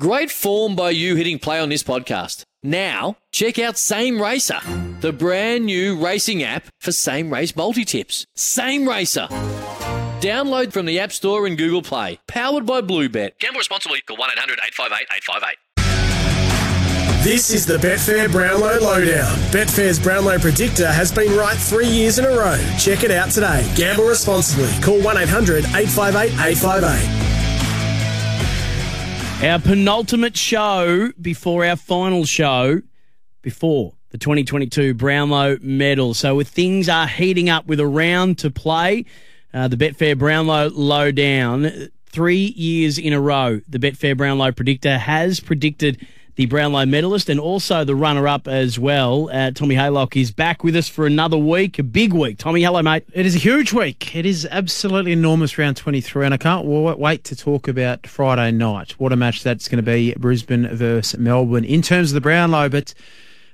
Great form by you hitting play on this podcast. Now, check out Same Racer, the brand new racing app for same race multi tips. Same Racer. Download from the App Store and Google Play. Powered by Bluebet. Gamble responsibly. Call 1 800 858 858. This is the Betfair Brownlow Lowdown. Betfair's Brownlow Predictor has been right three years in a row. Check it out today. Gamble responsibly. Call 1 800 858 858. Our penultimate show before our final show before the 2022 Brownlow medal. So, with things are heating up with a round to play, uh, the Betfair Brownlow lowdown, three years in a row, the Betfair Brownlow predictor has predicted the Brownlow medalist and also the runner up as well. Uh, Tommy Haylock is back with us for another week, a big week. Tommy, hello, mate. It is a huge week. It is absolutely enormous round 23, and I can't wait to talk about Friday night. What a match that's going to be Brisbane versus Melbourne in terms of the Brownlow. But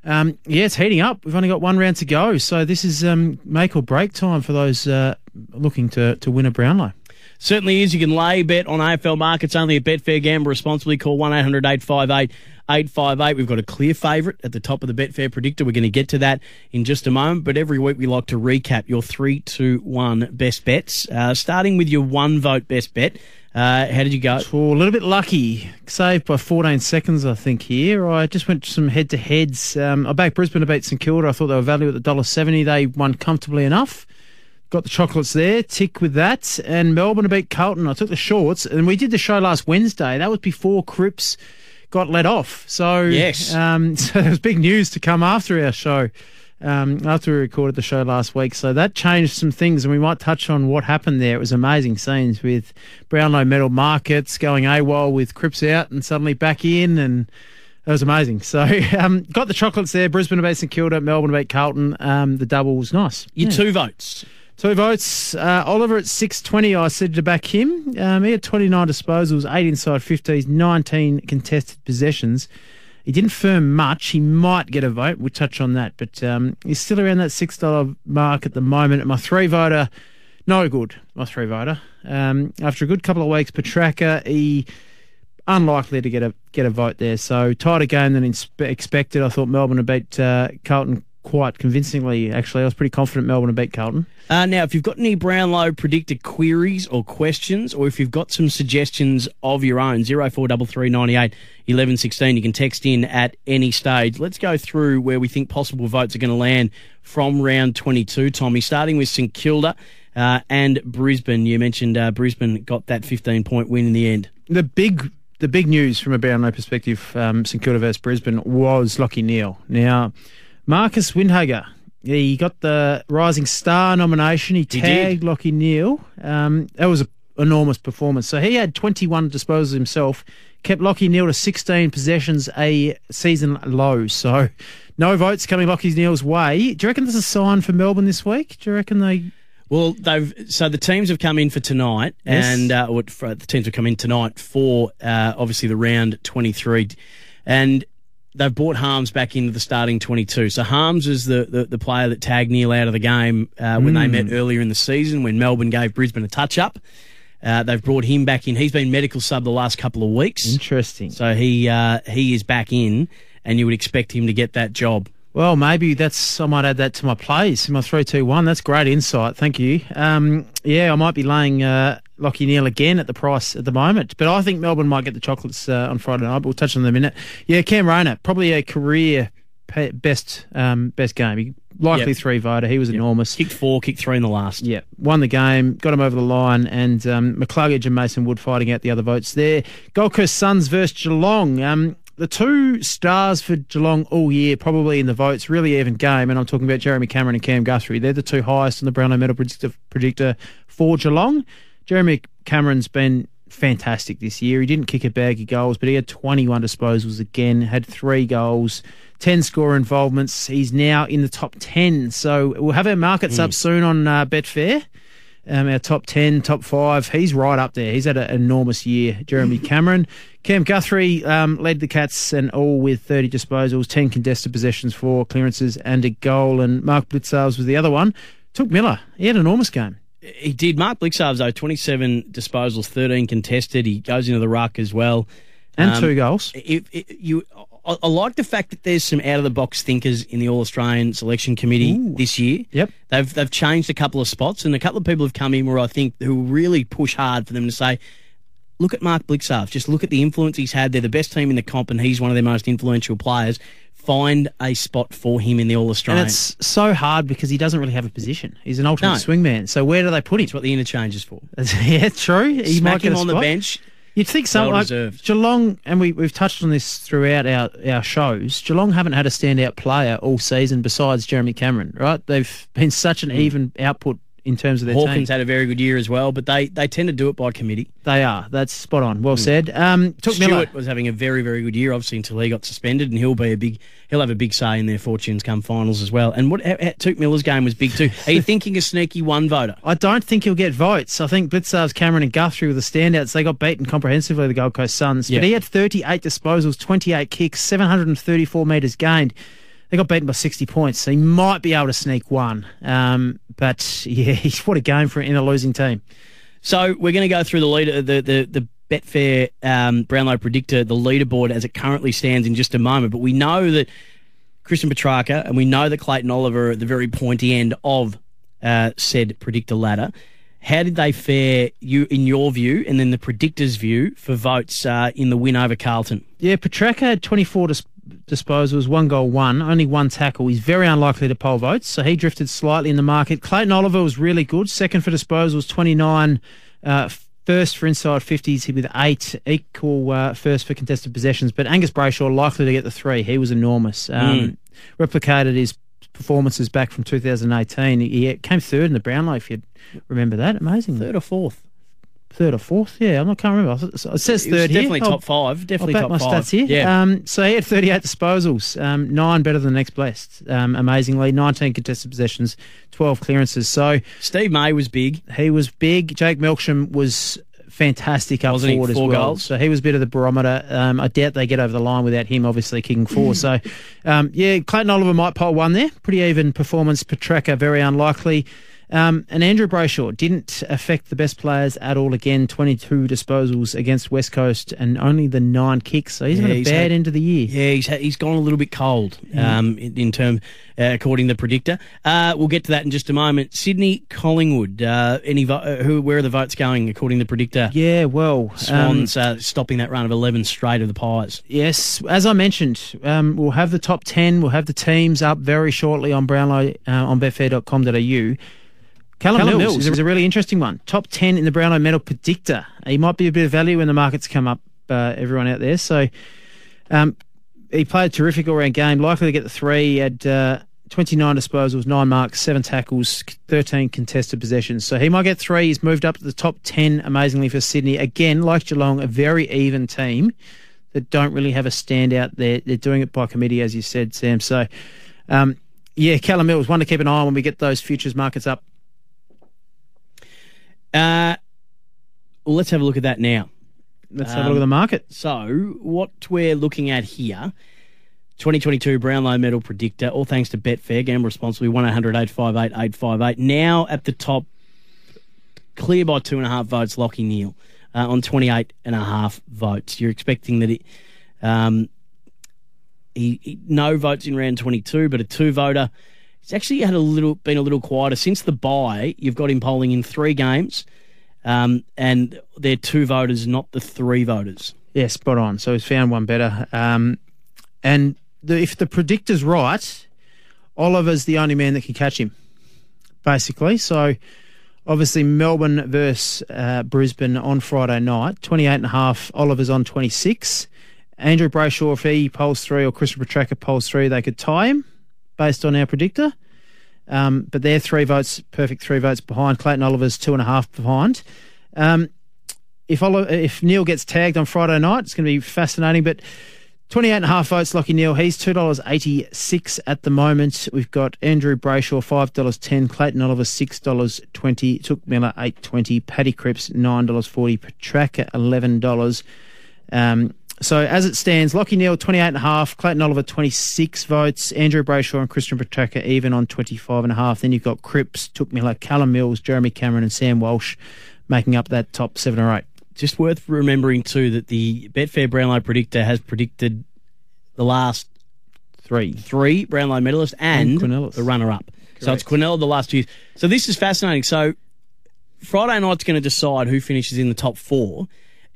um, yeah, it's heating up. We've only got one round to go, so this is um, make or break time for those uh, looking to, to win a Brownlow. Certainly is. You can lay bet on AFL markets only at Betfair. Gamble responsibly. Call 1 800 858 858. We've got a clear favourite at the top of the Betfair predictor. We're going to get to that in just a moment. But every week we like to recap your three, two, one best bets. Uh, starting with your one vote best bet. Uh, how did you go? A little bit lucky. Saved by 14 seconds, I think, here. I just went some head to heads. Um, I backed Brisbane to beat St Kilda. I thought they were valued at the $1.70. They won comfortably enough. Got the chocolates there, tick with that. And Melbourne beat Carlton. I took the shorts. And we did the show last Wednesday. That was before Cripps got let off. So, yes. Um, so there was big news to come after our show. Um, after we recorded the show last week. So that changed some things, and we might touch on what happened there. It was amazing scenes with Brownlow metal markets going AWOL with Cripps out and suddenly back in, and it was amazing. So um, got the chocolates there. Brisbane beat St Kilda, Melbourne beat Carlton. Um, the double was nice. Your Yeah. two votes. Two votes. Uh, Oliver at 620, I said to back him. Um, he had 29 disposals, 8 inside 50s, 19 contested possessions. He didn't firm much. He might get a vote. We'll touch on that. But um, he's still around that $6 mark at the moment. My three voter, no good. My three voter. Um, after a good couple of weeks, Petracca, he unlikely to get a get a vote there. So tighter game than expected. I thought Melbourne would beat uh, Carlton quite convincingly. Actually, I was pretty confident Melbourne would beat Carlton. Uh, now, if you've got any Brownlow predictor queries or questions, or if you've got some suggestions of your own, 043398 1116, you can text in at any stage. Let's go through where we think possible votes are going to land from round 22, Tommy, starting with St Kilda uh, and Brisbane. You mentioned uh, Brisbane got that 15 point win in the end. The big the big news from a Brownlow perspective, um, St Kilda versus Brisbane, was Lachie Neale. Now, Marcus Windhager, he got the Rising Star nomination. He He tagged did. Lachie Neale. Um, that was an enormous performance. So he had 21 disposals himself, kept Lachie Neale to 16 possessions, a season low. So no votes coming Lachie Neale's way. Do you reckon there's a sign for Melbourne this week? Do you reckon they Well, they've so the teams have come in for tonight, Yes. and uh, the teams have come in tonight for uh, obviously the round twenty three, and they've brought Harmes back into the starting twenty two. So Harmes is the, the, the player that tagged Neale out of the game uh, when they met earlier in the season when Melbourne gave Brisbane a touch up. Uh, they've brought him back in. He's been medical sub the last couple of weeks, interesting? so he uh, he is back in, and you would expect him to get that job. Well, maybe that's I might add that to my plays, my three, two, one. That's great insight. Thank you. Um, yeah, I might be laying uh, Lachie Neale again at the price at the moment, but I think Melbourne might get the chocolates uh, on Friday night. But we'll touch on them in a minute. Yeah, Cam Rayner, probably a career best um, best game. He, likely Yep. three voter. He was enormous. Kicked four, kicked three in the last. Yeah, won the game, got him over the line, and um, McCluggage and Mason Wood fighting out the other votes there. Gold Coast Suns versus Geelong. Um, the two stars for Geelong all year, probably in the votes, really even game, and I'm talking about Jeremy Cameron and Cam Guthrie. They're the two highest in the Brownlow Medal predictor, predictor for Geelong. Jeremy Cameron's been fantastic this year. He didn't kick a bag of goals, but he had 21 disposals again, had three goals, 10 score involvements. He's now in the top 10. So we'll have our markets up soon on uh, Betfair. Um, our top 10, top five. He's right up there. He's had an enormous year, Jeremy Cameron. Cam Guthrie um, led the Cats and all with 30 disposals, 10 contested possessions, four clearances, and a goal. And Mark Blicavs was the other one. Touk Miller. He had an enormous game. He did. Mark Blicavs, though, 27 disposals, 13 contested. He goes into the ruck as well. And Um, two goals. If, if you, I, I like the fact that there's some out of the box thinkers in the All Australian Selection Committee this year. Yep. They've they've changed a couple of spots, and a couple of people have come in where I think who really push hard for them to say, look at Mark Blicavs. Just look at the influence he's had. They're the best team in the comp, and he's one of their most influential players. Find a spot for him in the All And it's so hard because he doesn't really have a position. He's an alternate No. swingman. So where do they put him? That's what the interchange is for. yeah, true. He Smack him on the bench. You'd think Well like. Geelong, and we, we've touched on this throughout our, our shows. Geelong haven't had a standout player all season besides Jeremy Cameron, right? They've been such an hmm. even output in terms of their Hawkins team. had a very good year as well, but they, they tend to do it by committee. They are. That's spot on. Well said. Um, Touk Miller. Was having a very, very good year, obviously, until he got suspended, and he'll be a big, he'll have a big say in their fortunes come finals as well. And what Touk Miller's game was big too. Are you thinking a sneaky one voter? I don't think he'll get votes. I think Blicavs, Cameron, and Guthrie were the standouts. They got beaten comprehensively, the Gold Coast Suns. Yeah. But he had 38 disposals, 28 kicks, 734 metres gained. They got beaten by 60 points, so he might be able to sneak one. Um, but yeah, what a game for in a losing team. So we're going to go through the leader, the the the Betfair um, Brownlow predictor, the leaderboard as it currently stands in just a moment. But we know that Christian Petracca and we know that Clayton Oliver are at the very pointy end of uh, said predictor ladder. How did they fare, you in your view, and then the predictor's view for votes uh, in the win over Carlton? Yeah, Petracca had 24 dis- disposals, one goal, one, only one tackle. He's very unlikely to poll votes, so he drifted slightly in the market. Clayton Oliver was really good, second for disposals, 29. Uh, First for inside 50s with eight, equal uh, first for contested possessions. But Angus Brayshaw likely to get the three. He was enormous. Um, Replicated his performances back from 2018. He came third in the Brownlow, if you remember that. Amazing. Third or fourth? Third or fourth? Yeah, I'm not, can't remember. It says It third here. definitely I'll- top five. Definitely I'll top my five. stats here. Yeah. Um, so he had 38 disposals, um, nine better than the next best, um, amazingly. 19 contested possessions, 12 clearances. So Steve May was big. he was big. Jake Melksham was fantastic up Wasn't forward as well. goals. So he was a bit of the barometer. Um, I doubt they get over the line without him, obviously kicking four. so, um, yeah, Clayton Oliver might poll one there. Pretty even performance. Petracca very unlikely. Um, and Andrew Brayshaw didn't affect the best players at all. Again, 22 disposals against West Coast and only the nine kicks. So he's Yeah, had a bad had- end of the year. Yeah, he's he's gone a little bit cold um, in, in term, uh, according to the predictor. Uh, we'll get to that in just a moment. Sydney Collingwood. Uh, any vo- who? Where are the votes going according to the predictor? Yeah, well, um, Swans uh, stopping that run of eleven straight of the Pies. Yes, as I mentioned, um, we'll have the top 10, we'll have the teams up very shortly on Brownlow uh, on betfair.com.au. Callum, Callum Mills, Mills. is a really interesting one. Top 10 in the Brownlow medal predictor. He might be a bit of value when the markets come up, uh, everyone out there. So um, he played a terrific all round game, likely to get the three. He had uh, 29 disposals, nine marks, seven tackles, 13 contested possessions. So he might get three. He's moved up to the top 10 amazingly for Sydney. Again, like Geelong, a very even team that don't really have a standout. They're, they're doing it by committee, as you said, Sam. So, um, yeah, Callum Mills, one to keep an eye on when we get those futures markets up. Uh, well, let's have a look at that now. Let's have a look at the market. So, what we're looking at here 2022 Brownlow Medal Predictor, all thanks to Betfair. Gamble responsibly 1 800 858 858. Now at the top, clear by two and a half votes, Lachie Neale uh, on 28 and a half votes. You're expecting that it. Um, he, he- no votes in round 22, but a two voter. He's actually had a little been a little quieter since the buy. You've got him polling in three games, um, and they're two voters, not the three voters. Yeah, spot on. So he's found one better. Um, and the, if the predictor's right, Oliver's the only man that can catch him, basically. So obviously Melbourne versus uh, Brisbane on Friday night, 28 and a half. Oliver's on 26. Andrew Brayshaw, if he polls three or Christian Petracca polls three, they could tie him based on our predictor. Um, but they're three votes, perfect three votes behind. Clayton Oliver's two and a half behind. Um, if Oli- if Neale gets tagged on Friday night, it's going to be fascinating. But 28 and a half votes, Lachie Neale. He's $2.86 at the moment. We've got Andrew Brayshaw, $5.10. Clayton Oliver, $6.20. Touk Miller, $8.20. Paddy Cripps, $9.40. Petracca, $11. Um, so as it stands, Lachie Neale, 28 and a half. Clayton Oliver, 26 votes. Andrew Brayshaw and Christian Petracca even on 25 and a half. Then you've got Cripps, Touk Miller, Callum Mills, Jeremy Cameron and Sam Walsh making up that top seven or eight. just worth remembering too that the Betfair Brownlow predictor has predicted the last Three. three Brownlow medalists and, And the runner-up. So it's Quinella the last two years. So this is fascinating. So Friday night's going to decide who finishes in the top four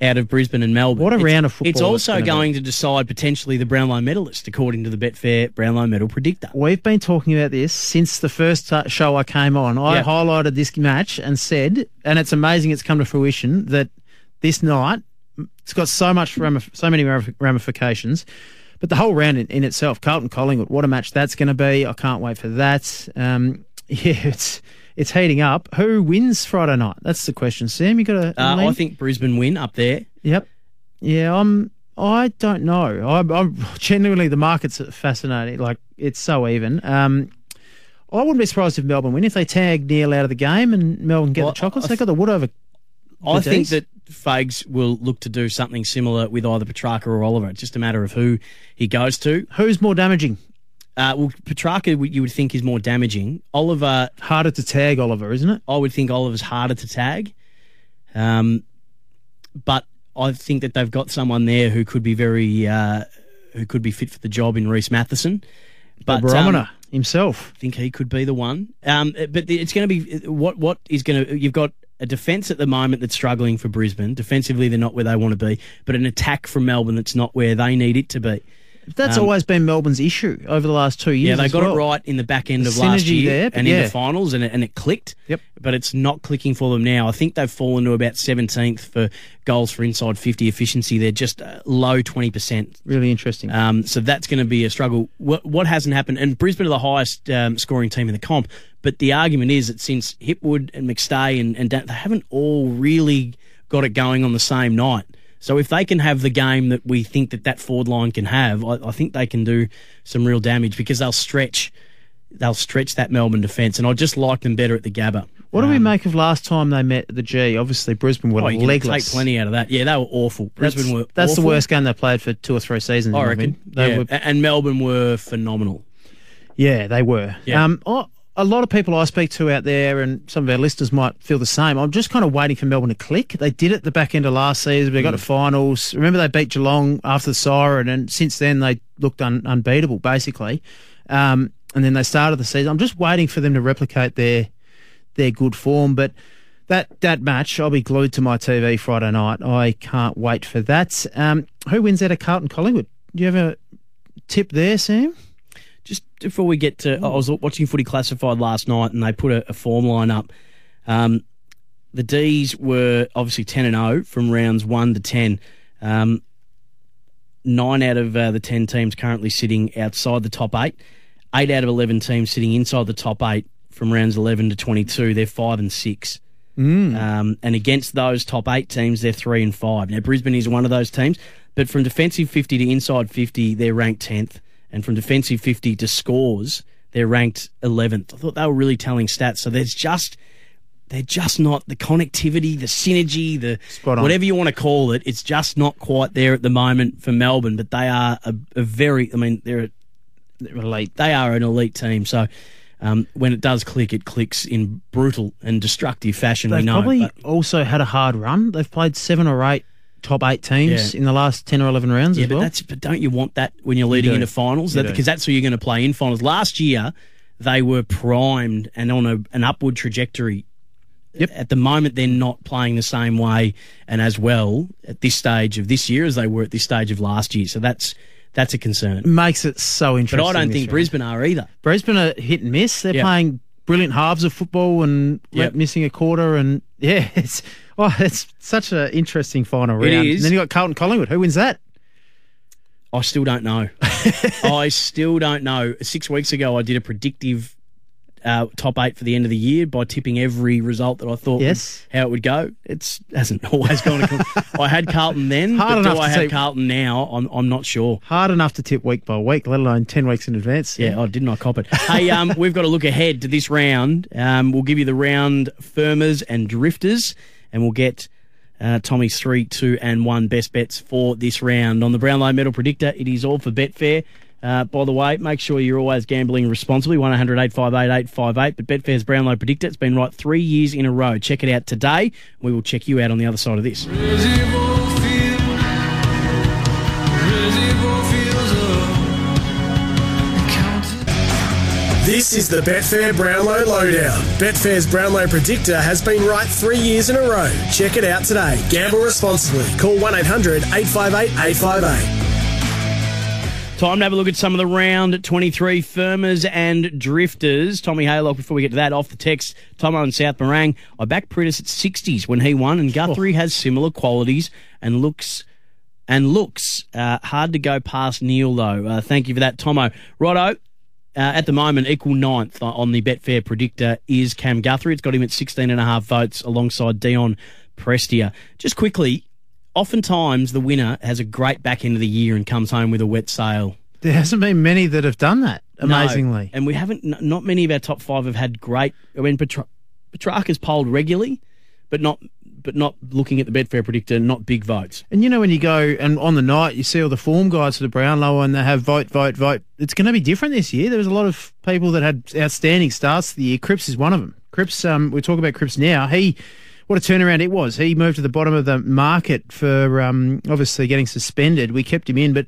out of Brisbane and Melbourne. What a It's- round of football It's also gonna be. to decide potentially the Brownlow medalist, according to the Betfair Brownlow medal predictor. We've been talking about this since the first show I came on. I Yeah. highlighted this match and said, and it's amazing it's come to fruition that this night it's got so much ramif- so many ramifications. But the whole round in, in itself, Carlton Collingwood, what a match that's going to be! I can't wait for that. Um, yeah, it's it's heating up. Who wins Friday night? That's the question. Sam, you got a Uh. I think Brisbane win up there. Yep. Yeah, I'm. I don't know. I'm, I'm genuinely the market's fascinating. Like it's so even. Um, I wouldn't be surprised if Melbourne win if they tag Neale out of the game and Melbourne get Well, the chocolates. I They got the wood over. I The think Ds? that Fags will look to do something similar with either Petracca or Oliver. It's just a matter of who he goes to. Who's more damaging? Uh, well, Petracca you would think is more damaging. Oliver, Harder to tag Oliver, isn't it? I would think Oliver's harder to tag. Um, but I think that they've got someone there who could be very, uh, who could be fit for the job in Reese Matheson. But the barometer um, himself. I think he could be the one. Um, but it's going to be what what is going to. You've got a defence at the moment that's struggling for Brisbane. Defensively, they're not where they want to be. But an attack from Melbourne that's not where they need it to be. That's um, always been Melbourne's issue over the last two years. Yeah, they got well. it right in the back end The of last year there, and in the finals, and it, and it clicked. Yep. But it's not clicking for them now. I think they've fallen to about 17th for goals for inside 50 efficiency. They're just uh, low 20%. Really interesting. Um, so that's going to be a struggle. What, what hasn't happened, and Brisbane are the highest um, scoring team in the comp, but the argument is that since Hipwood and McStay and, and Dan, they haven't all really got it going on the same night. So if they can have the game that we think that that forward line can have, I, I think they can do some real damage because they'll stretch, they'll stretch that Melbourne defence, and I just like them better at the Gabba. what do we make of last time they met the G? Obviously, Brisbane were Oh, you legless. take plenty out of that. Yeah, they were awful. That's, Brisbane were that's the worst game they played for two or three seasons. I reckon. opinion. They yeah. were and Melbourne were phenomenal. Yeah, they were. Yeah. Um, I- a lot of people I speak to out there, and some of our listeners might feel the same. I'm just kind of waiting for Melbourne to click. They did it at the back end of last season. They got to finals. Remember, they beat Geelong after the siren, and since then they looked un- unbeatable, basically. Um, and then they started the season. I'm just waiting for them to replicate their their good form, but. That that match, I'll be glued to my TV Friday night. I can't wait for that. Um, who wins out of Carlton Collingwood? Do you have a tip there, Sam? Just before we get to, I was watching Footy Classified last night, and they put a, a form line up. Um, the D's were obviously ten and zero from rounds one to ten. Um, nine out of uh, the ten teams currently sitting outside the top eight. Eight out of eleven teams sitting inside the top eight from rounds eleven to twenty-two. They're five and six. Um, and against those top eight teams, they're three and five. Now, Brisbane is one of those teams, but from defensive 50 to inside 50, they're ranked 10th. And from defensive 50 to scores, they're ranked 11th. I thought they were really telling stats. So there's just, they're just not the connectivity, the synergy, the whatever you want to call it. It's just not quite there at the moment for Melbourne, but they are a, a very, I mean, they're a, Elite. they are an elite team. So um, when it does click, it clicks in brutal and destructive fashion. we They've know. probably but- also had a hard run. They've played seven or eight top eight teams Yeah. in the last ten or eleven rounds Yeah, as but well. that's but don't you want that when you're leading do. into finals? You That, because that's who you're going to play in finals. Last year, they were primed and on a, an upward trajectory. Yep. At the moment, they're not playing the same way and as well at this stage of this year as they were at this stage of last year. So that's that's a concern. Makes it so interesting. But. I don't think round. Brisbane are either. Brisbane are hit and miss. They're Yeah. playing brilliant halves of football and Yep. missing a quarter. And yeah, it's oh, it's such an interesting final round. is. And then you got Carlton Collingwood. Who wins that? I still don't know. I still don't know. Six weeks ago, I did a predictive uh, top eight for the end of the year by tipping every result that I thought Yes. how it would go. It's hasn't always gone. I had Carlton then, Hard but enough do I have Carlton now? I'm I'm not sure. Hard enough to tip week by week, let alone ten weeks in advance. Yeah, I did not cop it. Hey, um, we've got to look ahead to this round. Um, we'll give you the round firmers and drifters, and we'll get uh, Tommy's three, two, and one best bets for this round on the Brownlow Medal Predictor. It is all for Betfair. Uh, by the way, make sure you're always gambling responsibly. 1 800 858 858. But Betfair's Brownlow Predictor, it's been right three years in a row. Check it out today. We will check you out on the other side of this. This is the Betfair Brownlow Lowdown. Betfair's Brownlow Predictor has been right three years in a row. Check it out today. Gamble responsibly. Call 1 800 858 858. Time to have a look at some of the round 23 firmers and drifters. Tommy Haylock, before we get to that, off the text, Tomo and South Morang. I backed Priddis at 60s when he won, and Guthrie has similar qualities and looks. And looks uh, hard to go past Neale though. Uh, thank you for that, Tomo. Righto, uh, at the moment, equal ninth on the Betfair predictor is Cam Guthrie. It's got him at 16 and a half votes alongside Dion Prestia. Just quickly, oftentimes the winner has a great back end of the year and comes home with a wet sail. There hasn't been many that have done that, amazingly. No, and we haven't, not many of our top five have had great. I mean, Petra- Petracca's polled regularly, but not but not looking at the Betfair predictor, not big votes. And you know when you go and on the night you see all the form guides for the Brownlow and they have vote, vote, vote. It's going to be different this year. There was a lot of people that had outstanding starts the year. Cripps is one of them. Cripps, um, we talk about Cripps now. He, what a turnaround it was. He moved to the bottom of the market for um, obviously getting suspended. We kept him in, but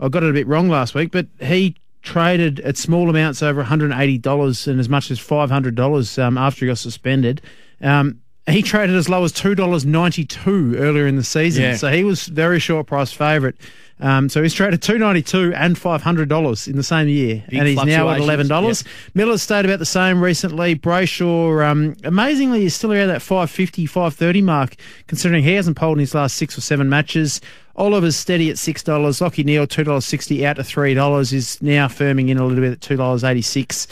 I got it a bit wrong last week. But he traded at small amounts over $180 and as much as $500 um, after he got suspended. Um, he traded as low as two dollars ninety two earlier in the season, Yeah. so he was very short price favourite. Um, so he's traded two ninety two and five hundred dollars in the same year, Big and he's now at eleven dollars. Miller's stayed about the same recently. Brayshaw, um, amazingly, is still around that 550, 530 mark, considering he hasn't polled in his last six or seven matches. Oliver's steady at six dollars. Lachie Neale two dollars sixty out to three dollars is now firming in a little bit at two dollars eighty six.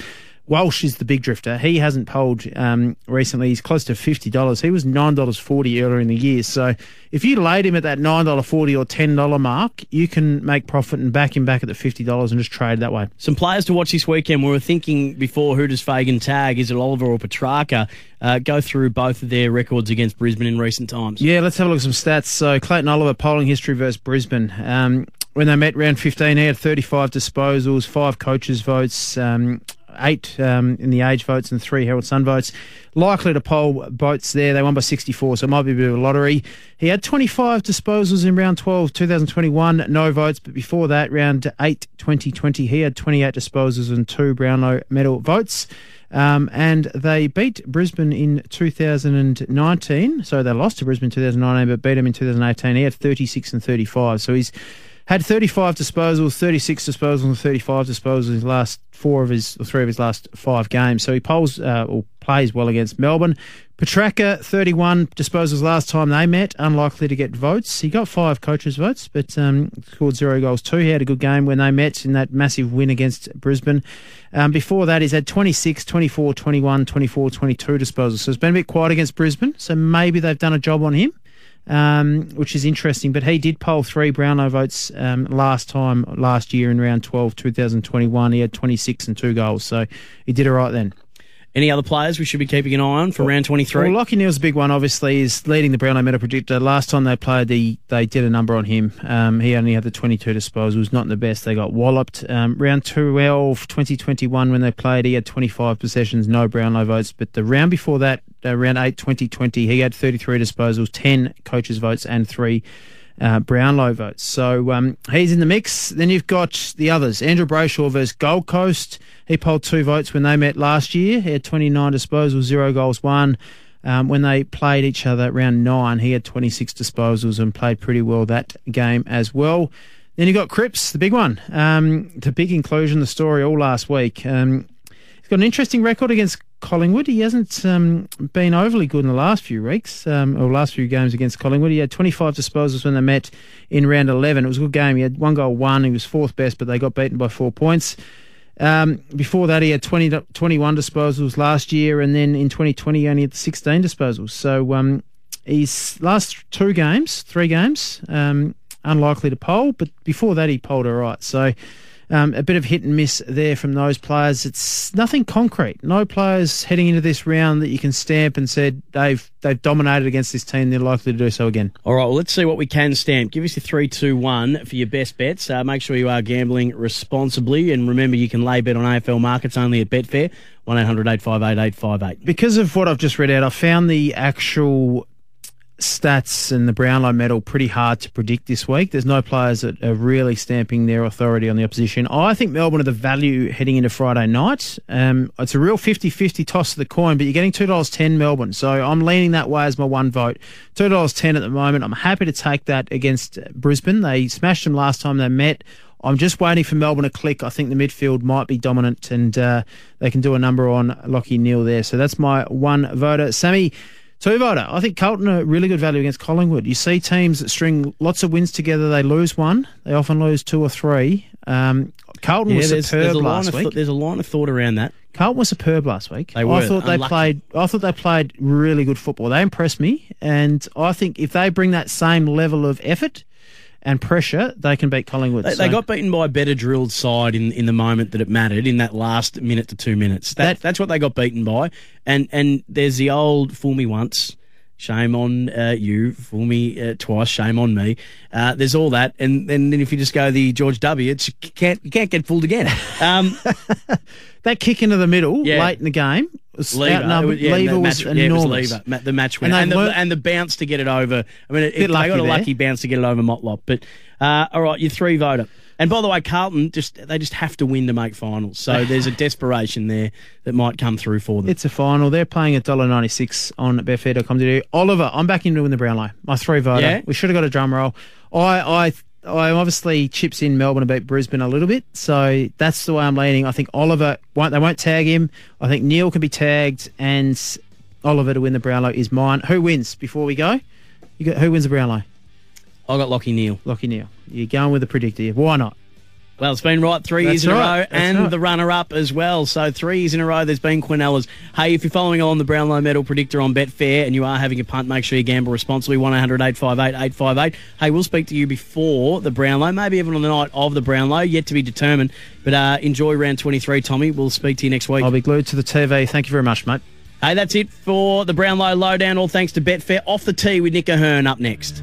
Walsh is the big drifter. He hasn't polled um, recently. He's close to fifty dollars. He was nine dollars forty earlier in the year. So if you laid him at that nine dollar forty or ten dollar mark, you can make profit and back him back at the fifty dollars and just trade that way. Some players to watch this weekend. We were thinking before who does Fagan tag? Is it Oliver or Petracca? Uh, go through both of their records against Brisbane in recent times. Yeah, let's have a look at some stats. So Clayton Oliver polling history versus Brisbane. Um, when they met round 15, he had 35 disposals, five coaches' votes, um, eight um, in the age votes, and three Herald Sun votes. Likely to poll votes there. They won by 64, so it might be a bit of a lottery. He had 25 disposals in round 12, 2021, no votes. But before that, round 8, 2020, he had 28 disposals and two Brownlow medal votes. Um, and they beat Brisbane in 2019. So they lost to Brisbane in 2019, but beat him in 2018. He had 36 and 35. So he's had 35 disposals, 36 disposals, and 35 disposals in his last four of his, or three of his last five games. So he polls uh, or plays well against Melbourne. Petracca, 31 disposals last time they met, unlikely to get votes. He got five coaches' votes, but um, scored zero goals too. He had a good game when they met in that massive win against Brisbane. Um, before that, he's had 26, 24, 21, 24, 22 disposals. So it's been a bit quiet against Brisbane, so maybe they've done a job on him um, which is interesting. But he did poll three Brownlow votes um, last time, last year in round 12, 2021. He had 26 and two goals, so he did all right then. Any other players we should be keeping an eye on for round 23? Well, Lachie Neale's a big one, obviously, is leading the Brownlow Medal predictor. Last time they played, the, they did a number on him. Um, he only had the 22 disposals, not the best. They got walloped. Um, round 12, 2021, when they played, he had 25 possessions, no Brownlow votes. But the round before that, uh, round 8, 2020, he had 33 disposals, 10 coaches' votes, and three uh, Brownlow votes. So um, he's in the mix. Then you've got the others. Andrew Brayshaw versus Gold Coast. He polled two votes when they met last year. He had 29 disposals, zero goals, one. Um, when they played each other at round nine, he had 26 disposals and played pretty well that game as well. Then you've got Cripps, the big one. Um, the big inclusion, the story all last week. Um, he's got an interesting record against Collingwood. He hasn't um, been overly good in the last few weeks, um, or last few games against Collingwood. He had 25 disposals when they met in round 11. It was a good game. He had one goal, one. He was fourth best, but they got beaten by four points. Um, before that, he had 20, 21 disposals last year, and then in 2020, he only had 16 disposals. So um, his last two games, three games, um, unlikely to poll, but before that, he polled all right. So Um, a bit of hit and miss there from those players. It's nothing concrete. No players heading into this round that you can stamp and said they've they've dominated against this team. They're likely to do so again. All right, well, let's see what we can stamp. Give us your three, two, one for your best bets. Uh, make sure you are gambling responsibly, and remember you can lay bet on AFL markets only at Betfair. One 858 858 Because of what I've just read out, I found the actual stats and the Brownlow medal pretty hard to predict this week. There's no players that are really stamping their authority on the opposition. I think Melbourne are the value heading into Friday night. Um, it's a real 50-50 toss of the coin, but you're getting $2.10 Melbourne. So I'm leaning that way as my one vote. $2.10 at the moment. I'm happy to take that against Brisbane. They smashed them last time they met. I'm just waiting for Melbourne to click. I think the midfield might be dominant and uh, they can do a number on Lachie Neale there. So that's my one voter. Sammy, Voter. I think Carlton are really good value against Collingwood. You see teams that string lots of wins together, they lose one. They often lose two or three. Um, Carlton Yeah, was there's, superb there's, last of week. th- there's a line of thought around that. Carlton was superb last week. They were, I thought they played. I thought they played really good football. They impressed me, and I think if they bring that same level of effort and pressure, they can beat Collingwood. They, So they got beaten by a better drilled side in, in the moment that it mattered in that last minute to two minutes. That, That- that's what they got beaten by. And and there's the old fool me once, shame on uh, you. Fool me uh, twice, shame on me. Uh, there's all that, and then if you just go the George W, it's, you can't you can't get fooled again. Um, that kick into the middle Yeah. late in the game. Lever, it yeah, Lever the was match- yeah, it was. Lever, the match winner, And and, the, and the bounce to get it over. I mean, it, Bit they got a there. lucky bounce to get it over Motlop. But uh, all right, your three voter. And by the way, Carlton just they just have to win to make finals. So there's a desperation there that might come through for them. It's a final. They're playing at $1.96 on betfair.com.au. Oliver, I'm back into in the Brownlow. My three voter. Yeah? We should have got a drum roll. I, I, I obviously chips in Melbourne beat Brisbane a little bit, so that's the way I'm leaning. I think Oliver won't. They won't tag him. I think Neale can be tagged, and Oliver to win the Brownlow is mine. Who wins? Before we go, you got who wins the Brownlow? I got Lachie Neale. Lachie Neale. You're going with the predictor. Why not? Well, it's been right three That's years in right. a row, That's and right. the runner-up as well. So three years in a row, there's been Quinellas. Hey, if you're following on the Brownlow Medal Predictor on Betfair and you are having a punt, make sure you gamble responsibly. One 858 858 Hey, we'll speak to you before the Brownlow, maybe even on the night of the Brownlow, yet to be determined. But uh, enjoy round 23, Tommy. We'll speak to you next week. I'll be glued to the TV. Thank you very much, mate. Hey, that's it for the Brownlow Lowdown. All thanks to Betfair. Off the tee with Nick Ahern up next.